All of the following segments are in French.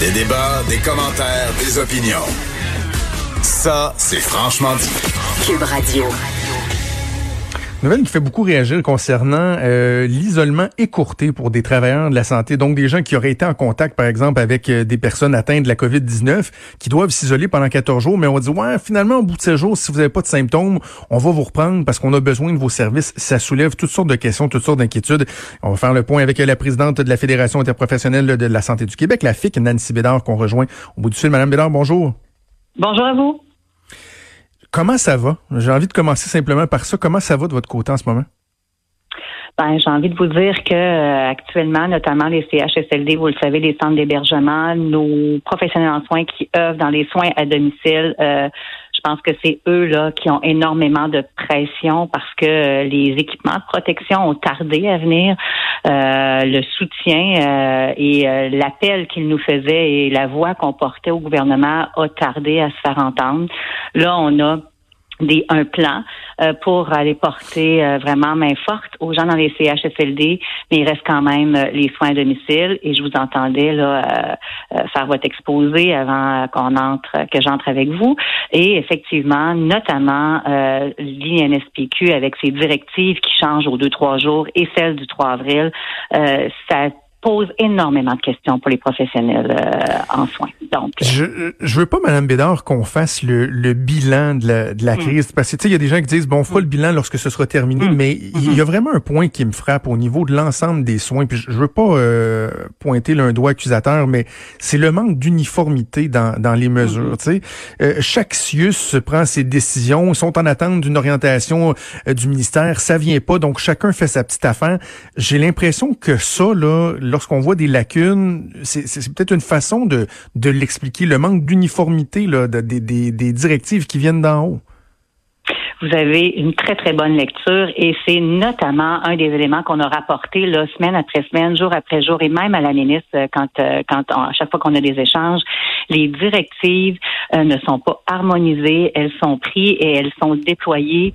Des débats, des commentaires, des opinions. Ça, c'est franchement dit. Cube Radio. Nouvelle qui fait beaucoup réagir concernant euh, l'isolement écourté pour des travailleurs de la santé, donc des gens qui auraient été en contact, par exemple, avec euh, des personnes atteintes de la COVID-19, qui doivent s'isoler pendant 14 jours, mais on dit, ouais, finalement, au bout de ces jours, si vous n'avez pas de symptômes, on va vous reprendre parce qu'on a besoin de vos services. Ça soulève toutes sortes de questions, toutes sortes d'inquiétudes. On va faire le point avec la présidente de la Fédération interprofessionnelle de la santé du Québec, la FIC, Nancy Bédard, qu'on rejoint au bout du fil. Madame Bédard, bonjour. Bonjour à vous. Comment ça va? J'ai envie de commencer simplement par ça. Comment ça va de votre côté en ce moment? Ben, j'ai envie de vous dire que euh, actuellement, notamment les CHSLD, vous le savez, les centres d'hébergement, nos professionnels en soins qui œuvrent dans les soins à domicile, euh, je pense que c'est eux là qui ont énormément de pression parce que euh, les équipements de protection ont tardé à venir. le soutien et l'appel qu'ils nous faisaient et la voix qu'on portait au gouvernement a tardé à se faire entendre. Là, on a un plan euh, pour aller porter euh, vraiment main forte aux gens dans les CHSLD, mais il reste quand même euh, les soins à domicile. Et je vous entendais là faire votre exposé avant qu'on entre, que j'entre avec vous. Et effectivement, notamment l'INSPQ avec ses directives qui changent aux deux trois jours et celle du 3 avril, ça pose énormément de questions pour les professionnels euh, en soins. Donc, euh, je je veux pas, Madame Bédard, qu'on fasse le, le bilan de la, de la mm. crise, parce que tu sais, il y a des gens qui disent bon, on fera le mm. bilan lorsque ce sera terminé, mm. mais il y a vraiment un point qui me frappe au niveau de l'ensemble des soins. Puis je, veux pas euh, pointer un doigt accusateur, mais c'est le manque d'uniformité dans, dans les mesures. Tu sais, chaque CIUS prend ses décisions, ils sont en attente d'une orientation du ministère, ça vient pas, donc chacun fait sa petite affaire. J'ai l'impression que ça là lorsqu'on voit des lacunes, c'est peut-être une façon de, de l'expliquer, le manque d'uniformité des, directives qui viennent d'en haut. Vous avez une très, très bonne lecture et c'est notamment un des éléments qu'on a rapporté semaine après semaine, jour après jour et même à la ministre euh, quand, euh, quand à chaque fois qu'on a des échanges, les directives euh, ne sont pas harmonisées, elles sont prises et elles sont déployées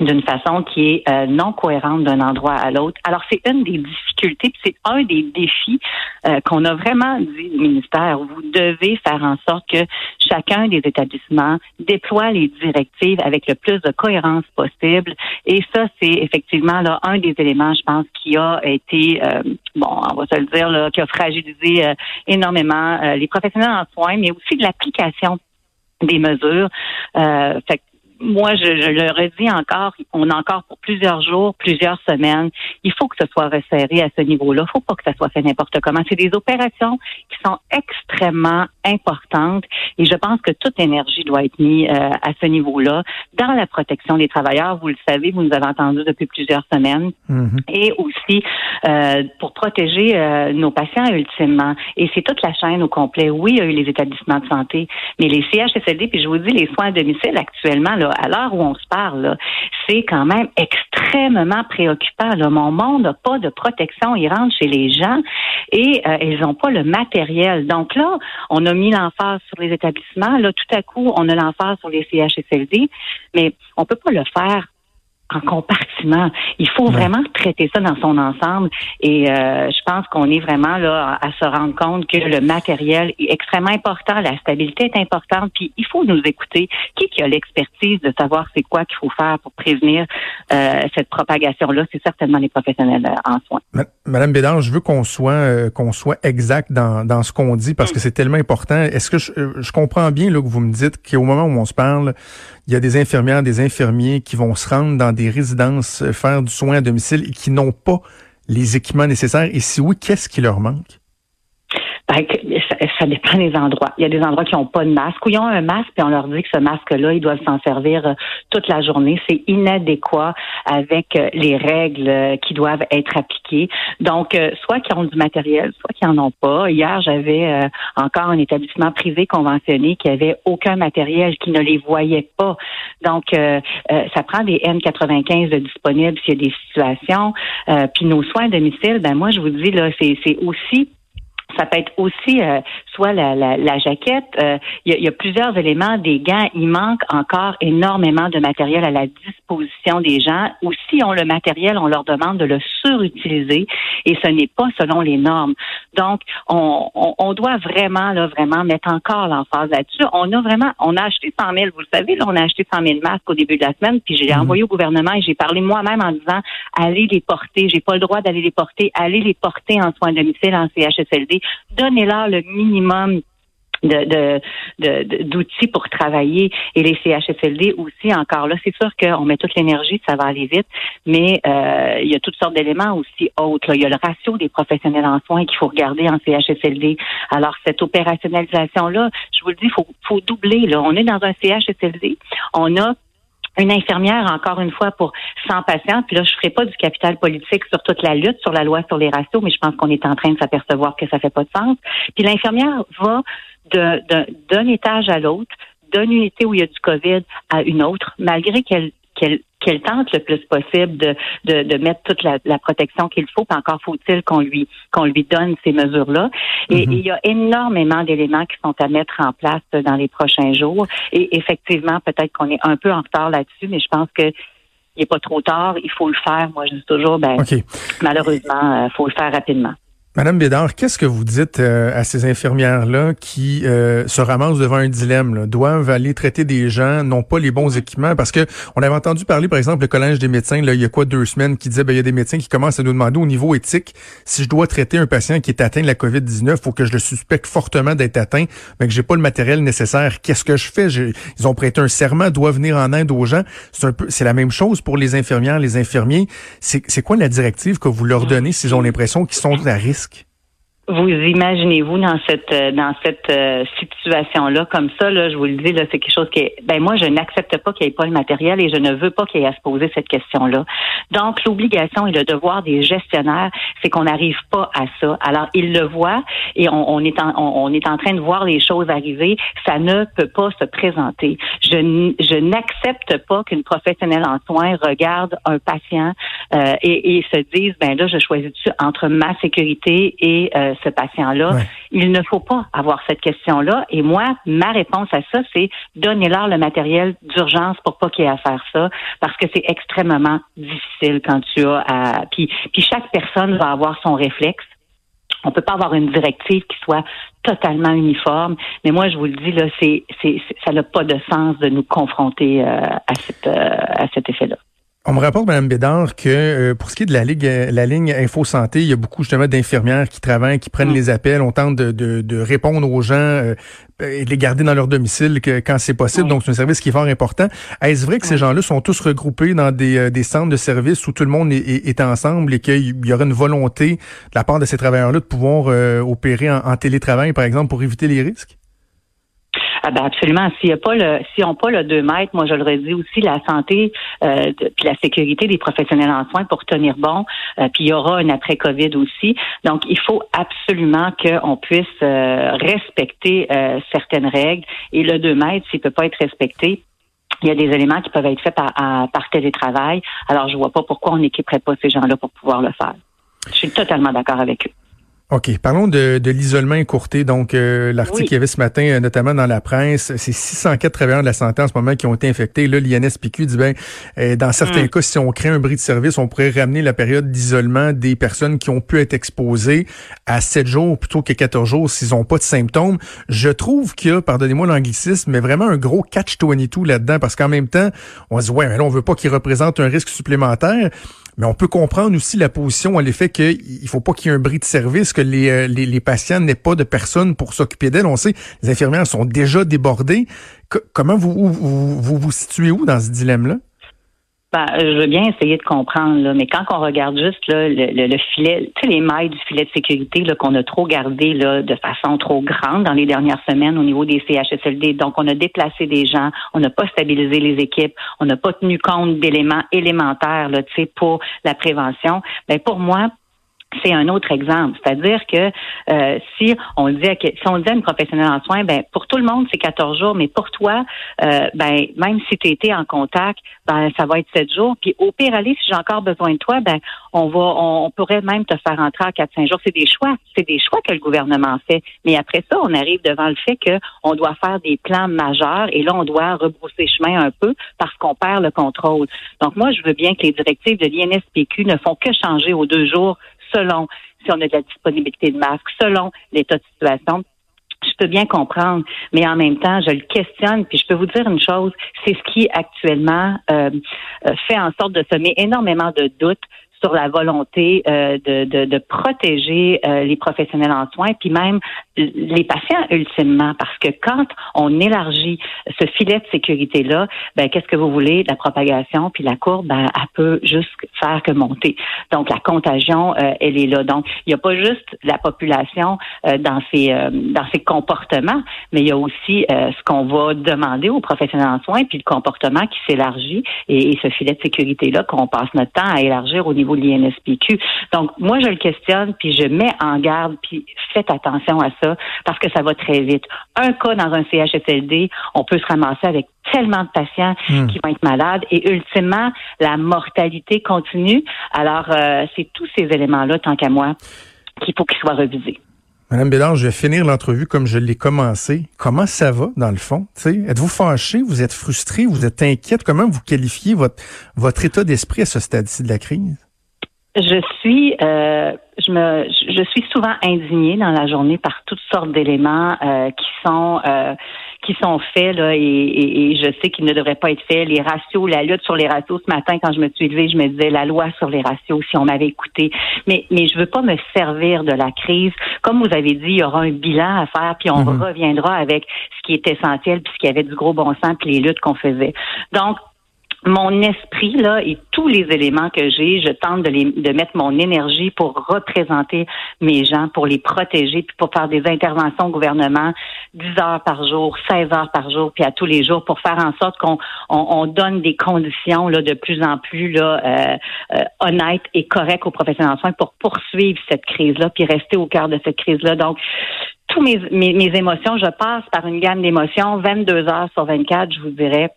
d'une façon qui est euh, non cohérente d'un endroit à l'autre. Alors, c'est une des difficultés, c'est un des défis euh, qu'on a vraiment dit au ministère. Vous devez faire en sorte que chacun des établissements déploie les directives avec le plus de cohérence possible. Et ça, c'est effectivement là un des éléments, je pense, qui a été, euh, bon, on va se le dire, là, qui a fragilisé énormément les professionnels en soins, mais aussi de l'application des mesures. fait moi, je, je, le redis encore, on a encore pour plusieurs jours, plusieurs semaines. Il faut que ce soit resserré à ce niveau-là. Il faut pas que ça soit fait n'importe comment. C'est des opérations qui sont extrêmement importantes et je pense que toute énergie doit être mise euh, à ce niveau-là dans la protection des travailleurs. Vous le savez, vous nous avez entendu depuis plusieurs semaines mm-hmm. et aussi euh, pour protéger euh, nos patients ultimement. Et c'est toute la chaîne au complet. Oui, il y a eu les établissements de santé, mais les CHSLD, puis je vous dis, les soins à domicile actuellement, là, à l'heure où on se parle, c'est quand même extrêmement préoccupant. Mon monde n'a pas de protection. Ils rentrent chez les gens et euh, ils n'ont pas le matériel. Donc là, on a mis l'emphase sur les établissements. Là, tout à coup, on a l'emphase sur les CHSLD, mais on peut pas le faire en compartiment. Il faut vraiment traiter ça dans son ensemble. Et euh, je pense qu'on est vraiment là à se rendre compte que le matériel est extrêmement important, la stabilité est importante, puis il faut nous écouter. Qui qui a l'expertise de savoir c'est quoi qu'il faut faire pour prévenir euh, cette propagation-là? C'est certainement les professionnels euh, en soins. Madame Bédard, je veux qu'on soit qu'on soit exact dans, dans ce qu'on dit parce que c'est tellement important. Est-ce que je, je, comprends bien là, que vous me dites qu'au moment où on se parle, il y a des infirmières, des infirmiers qui vont se rendre dans des résidences euh, faire du soin à domicile et qui n'ont pas les équipements nécessaires? Et si oui, qu'est-ce qui leur manque? Ben, ça dépend des endroits. Il y a des endroits qui n'ont pas de masque ou ils ont un masque et on leur dit que ce masque-là, ils doivent s'en servir euh, toute la journée. C'est inadéquat avec euh, les règles euh, qui doivent être appliquées. Donc, soit qu'ils ont du matériel, soit qu'ils n'en ont pas. Hier, j'avais encore un établissement privé conventionné qui avait aucun matériel, qui ne les voyait pas. Donc, ça prend des N95 de disponibles s'il y a des situations. puis nos soins à domicile, ben moi, je vous dis, là, c'est aussi ça peut être aussi euh, soit la, la, la jaquette. Euh, il y, a plusieurs éléments. Des gants, il manque encore énormément de matériel à la disposition des gens. Ou si on le matériel, on leur demande de le surutiliser et ce n'est pas selon les normes. Donc, on, on, doit vraiment, là, vraiment mettre encore l'emphase là-dessus. On a vraiment, on a acheté 100 000, vous le savez, là, on a acheté 100 000 masques au début de la semaine, puis j'ai mhm. envoyé au gouvernement et j'ai parlé moi-même en disant, allez les porter. J'ai pas le droit d'aller les porter. Allez les porter en soins de domicile, en CHSLD donnez-leur le minimum d'outils pour travailler et les CHSLD aussi encore là. C'est sûr qu'on met toute l'énergie ça va aller vite mais euh, il y a toutes sortes d'éléments aussi autres il y a le ratio des professionnels en soins qu'il faut regarder en CHSLD alors cette opérationnalisation là je vous le dis faut faut doubler là. On est dans un CHSLD on a une infirmière, encore une fois, pour 100 patients. Puis là, je ferai pas du capital politique sur toute la lutte, sur la loi sur les ratios, mais je pense qu'on est en train de s'apercevoir que ça fait pas de sens. Puis l'infirmière va d'un étage à l'autre, d'une unité où il y a du COVID à une autre, malgré qu'elle qu'elle qu'elle tente le plus possible de, de, de mettre toute la, la protection qu'il faut, puis encore faut-il qu'on lui qu'on lui donne ces mesures-là. Et, mhm. il y a énormément d'éléments qui sont à mettre en place dans les prochains jours. Et effectivement, peut-être qu'on est un peu en retard là-dessus, mais je pense que il n'est pas trop tard, il faut le faire. Moi, je dis toujours, ben, malheureusement, il euh, faut le faire rapidement. Madame Bédard, qu'est-ce que vous dites euh, à ces infirmières-là qui euh, se ramassent devant un dilemme, doivent aller traiter des gens, n'ont pas les bons équipements? Parce que on avait entendu parler, par exemple, le Collège des médecins, là, il y a quoi, deux semaines, qui disait, ben, il y a des médecins qui commencent à nous demander au niveau éthique, si je dois traiter un patient qui est atteint de la COVID-19, faut que je le suspecte fortement d'être atteint, mais que j'ai pas le matériel nécessaire. Qu'est-ce que je fais? ils ont prêté un serment, doivent venir en aide aux gens. C'est un peu, c'est la même chose pour les infirmières, les infirmiers. C'est quoi la directive que vous leur donnez s'ils ont l'impression qu'ils sont à risque? Vous imaginez-vous dans cette euh, dans cette euh, situation là comme ça là je vous le dis là c'est quelque chose qui est ben moi je n'accepte pas qu'il n'y ait pas le matériel et je ne veux pas qu'il y ait à se poser cette question là donc l'obligation et le devoir des gestionnaires c'est qu'on n'arrive pas à ça. Alors ils le voient et on, est en on, est en train de voir les choses arriver. Ça ne peut pas se présenter. Je je n'accepte pas qu'une professionnelle en soins regarde un patient euh, et, et se dise ben là je choisis entre ma sécurité et ce patient-là. Il ne faut pas avoir cette question-là. Et moi, ma réponse à ça, c'est donnez-leur le matériel d'urgence pour pas qu'il y ait à faire ça, parce que c'est extrêmement difficile quand tu as à... Puis, puis chaque personne va avoir son réflexe. On peut pas avoir une directive qui soit totalement uniforme. Mais moi, je vous le dis, là, c'est, c'est, ça n'a pas de sens de nous confronter euh, à, cette, euh, à cet effet-là. On me rapporte, Mme Bédard, que euh, pour ce qui est de la ligne, la ligne Info Santé, il y a beaucoup justement d'infirmières qui travaillent, qui prennent mm. les appels. On tente de, de, de répondre aux gens euh, et de les garder dans leur domicile que, quand c'est possible. Donc, c'est un service qui est fort important. Est-ce vrai que ces gens-là sont tous regroupés dans des, euh, des centres de services où tout le monde est, est, ensemble et qu'il y aurait une volonté de la part de ces travailleurs-là de pouvoir opérer en télétravail, par exemple, pour éviter les risques? Ah ben absolument. S'il y a pas le, si on pas le 2 mètres, moi je le redis aussi, la santé euh, la sécurité des professionnels en soins pour tenir bon. Euh, puis il y aura un après Covid aussi. Donc il faut absolument qu'on puisse euh, respecter euh, certaines règles. Et le 2 mètres, s'il peut pas être respecté, il y a des éléments qui peuvent être faits par, par télétravail. Alors je vois pas pourquoi on n'équiperait pas ces gens-là pour pouvoir le faire. Je suis totalement d'accord avec eux. OK. Parlons de, de l'isolement écourté. Donc, euh, l'article qu'il y avait ce matin, euh, notamment dans la presse, c'est 604 travailleurs de la santé en ce moment qui ont été infectés. Là, l'INSPQ dit, ben, euh, dans certains mm. cas, si on crée un bris de service, on pourrait ramener la période d'isolement des personnes qui ont pu être exposées à 7 jours plutôt que 14 jours s'ils n'ont pas de symptômes. Je trouve qu'il y a, pardonnez-moi l'anglicisme, mais vraiment un gros catch-22 là-dedans parce qu'en même temps, on se dit, ouais, mais là, on veut pas qu'il représente un risque supplémentaire. Mais on peut comprendre aussi la position à l'effet qu'il faut pas qu'il y ait un bris de service, que les, euh, les, les patients n'aient pas de personnes pour s'occuper d'elles. On sait, les infirmières sont déjà débordées. comment vous, vous, vous vous situez où dans ce dilemme-là? Ben, je veux bien essayer de comprendre, là, mais quand on regarde juste là, le, le, filet, tu sais, les mailles du filet de sécurité qu'on a trop gardé là, de façon trop grande dans les dernières semaines au niveau des CHSLD. Donc, on a déplacé des gens, on n'a pas stabilisé les équipes, on n'a pas tenu compte d'éléments élémentaires là, pour la prévention. Ben, pour moi, c'est un autre exemple. C'est-à-dire que euh, si on dit à, si on dit à une professionnelle en soins, ben pour tout le monde c'est 14 jours, mais pour toi, euh, ben même si tu étais en contact, ben ça va être 7 jours. Puis au pire aller, si j'ai encore besoin de toi, ben on va on, pourrait même te faire entrer à 4-5 jours. C'est des choix. C'est des choix que le gouvernement fait. Mais après ça, on arrive devant le fait qu'on doit faire des plans majeurs et là, on doit rebrousser chemin un peu parce qu'on perd le contrôle. Donc moi, je veux bien que les directives de l'INSPQ ne font que changer aux deux jours selon si on a de la disponibilité de masques, selon l'état de situation. Je peux bien comprendre, mais en même temps, je le questionne. Puis je peux vous dire une chose, c'est ce qui actuellement euh, euh, fait en sorte de semer énormément de doutes sur la volonté euh, de, de, de, protéger euh, les professionnels en soins, puis même les patients ultimement, parce que quand on élargit ce filet de sécurité là, ben qu'est-ce que vous voulez? La propagation, puis la courbe, ben, elle peut juste faire que monter. Donc la contagion, euh, elle est là. Donc il n'y a pas juste la population dans ses dans ses comportements, mais il y a aussi ce qu'on va demander aux professionnels en soins, puis le comportement qui s'élargit et, et, ce filet de sécurité là qu'on passe notre temps à élargir au niveau de l'INSPQ. Donc, moi, je le questionne, puis je mets en garde, puis faites attention à ça, parce que ça va très vite. Un cas dans un CHSLD, on peut se ramasser avec tellement de patients hmm. qui vont être malades et ultimement, la mortalité continue. Alors, euh, c'est tous ces éléments-là, tant qu'à moi, qu'il faut qu'ils soient revisés. Madame Bédard, je vais finir l'entrevue comme je l'ai commencé. Comment ça va, dans le fond? Êtes-vous fâché? Vous êtes frustré? Vous êtes inquiète? Comment vous qualifiez votre, votre état d'esprit à ce stade-ci de la crise? Je suis, euh, je me, je suis souvent indignée dans la journée par toutes sortes d'éléments euh, qui sont, euh, qui sont faits là, et, et, je sais qu'ils ne devraient pas être faits. Les ratios, la lutte sur les ratios. Ce matin, quand je me suis levée, je me disais la loi sur les ratios. Si on m'avait écouté, mais mais je veux pas me servir de la crise. Comme vous avez dit, il y aura un bilan à faire, puis on mm-hmm. reviendra avec ce qui est essentiel, puis ce qui avait du gros bon sens, puis les luttes qu'on faisait. Donc mon esprit là et tous les éléments que j'ai, je tente de, les, mettre mon énergie pour représenter mes gens, pour les protéger, puis pour faire des interventions au gouvernement 10 heures par jour, 16 heures par jour, puis à tous les jours, pour faire en sorte qu'on on, donne des conditions là de plus en plus là euh, euh, honnêtes et correctes aux professionnels en soins pour poursuivre cette crise-là, puis rester au cœur de cette crise-là. Donc tous mes, mes, mes émotions, je passe par une gamme d'émotions, 22 heures sur 24, je vous dirais,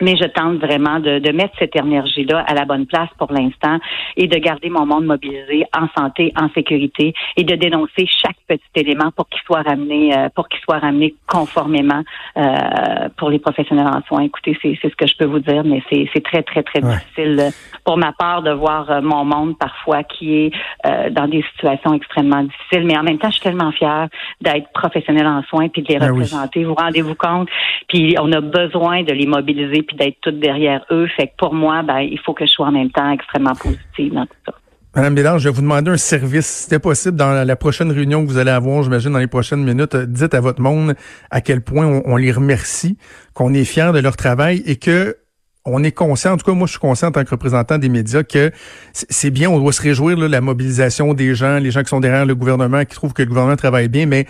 mais je tente vraiment de, de mettre cette énergie-là à la bonne place pour l'instant et de garder mon monde mobilisé en santé, en sécurité et de dénoncer chaque petit élément pour qu'il soit ramené, euh, pour qu'il soit ramené conformément euh, pour les professionnels en soins. Écoutez, c'est, c'est ce que je peux vous dire, mais c'est, c'est très très très difficile euh, pour ma part de voir mon monde parfois qui est dans des situations extrêmement difficiles. Mais en même temps, je suis tellement fière d'être professionnel en soins puis de les ben représenter. Vous rendez-vous compte? Puis on a besoin de les mobiliser puis d'être toute derrière eux. Fait que pour moi, ben, il faut que je sois en même temps extrêmement positive dans tout ça. Madame Bédard, je vais vous demander un service. Si c'était possible, dans la prochaine réunion que vous allez avoir, j'imagine, dans les prochaines minutes, euh, dites à votre monde à quel point on, les remercie, qu'on est fiers de leur travail et que on est conscient, en tout cas moi je suis conscient en tant que représentant des médias que c'est bien, on doit se réjouir de la mobilisation des gens, les gens qui sont derrière le gouvernement, qui trouvent que le gouvernement travaille bien, mais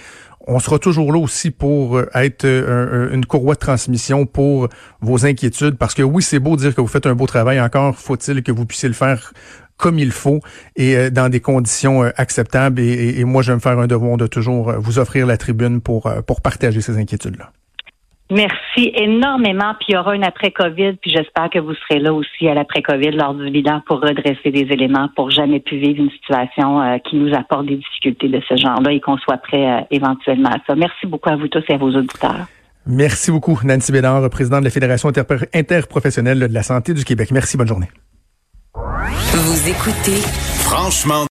on sera toujours là aussi pour euh, être euh, une courroie de transmission pour vos inquiétudes. Parce que oui, c'est beau dire que vous faites un beau travail. Encore faut-il que vous puissiez le faire comme il faut et euh, dans des conditions acceptables. Et, moi, je vais me faire un devoir de toujours vous offrir la tribune pour, pour partager ces inquiétudes-là. Merci énormément. Puis il y aura un après-COVID, puis j'espère que vous serez là aussi à l'après-COVID lors du bilan pour redresser des éléments pour jamais plus vivre une situation euh, qui nous apporte des difficultés de ce genre-là et qu'on soit prêt euh, éventuellement à ça. Merci beaucoup à vous tous et à vos auditeurs. Merci beaucoup, Nancy Bédard, présidente de la Fédération interprofessionnelle de la santé du Québec. Merci, bonne journée. Vous écoutez Franchement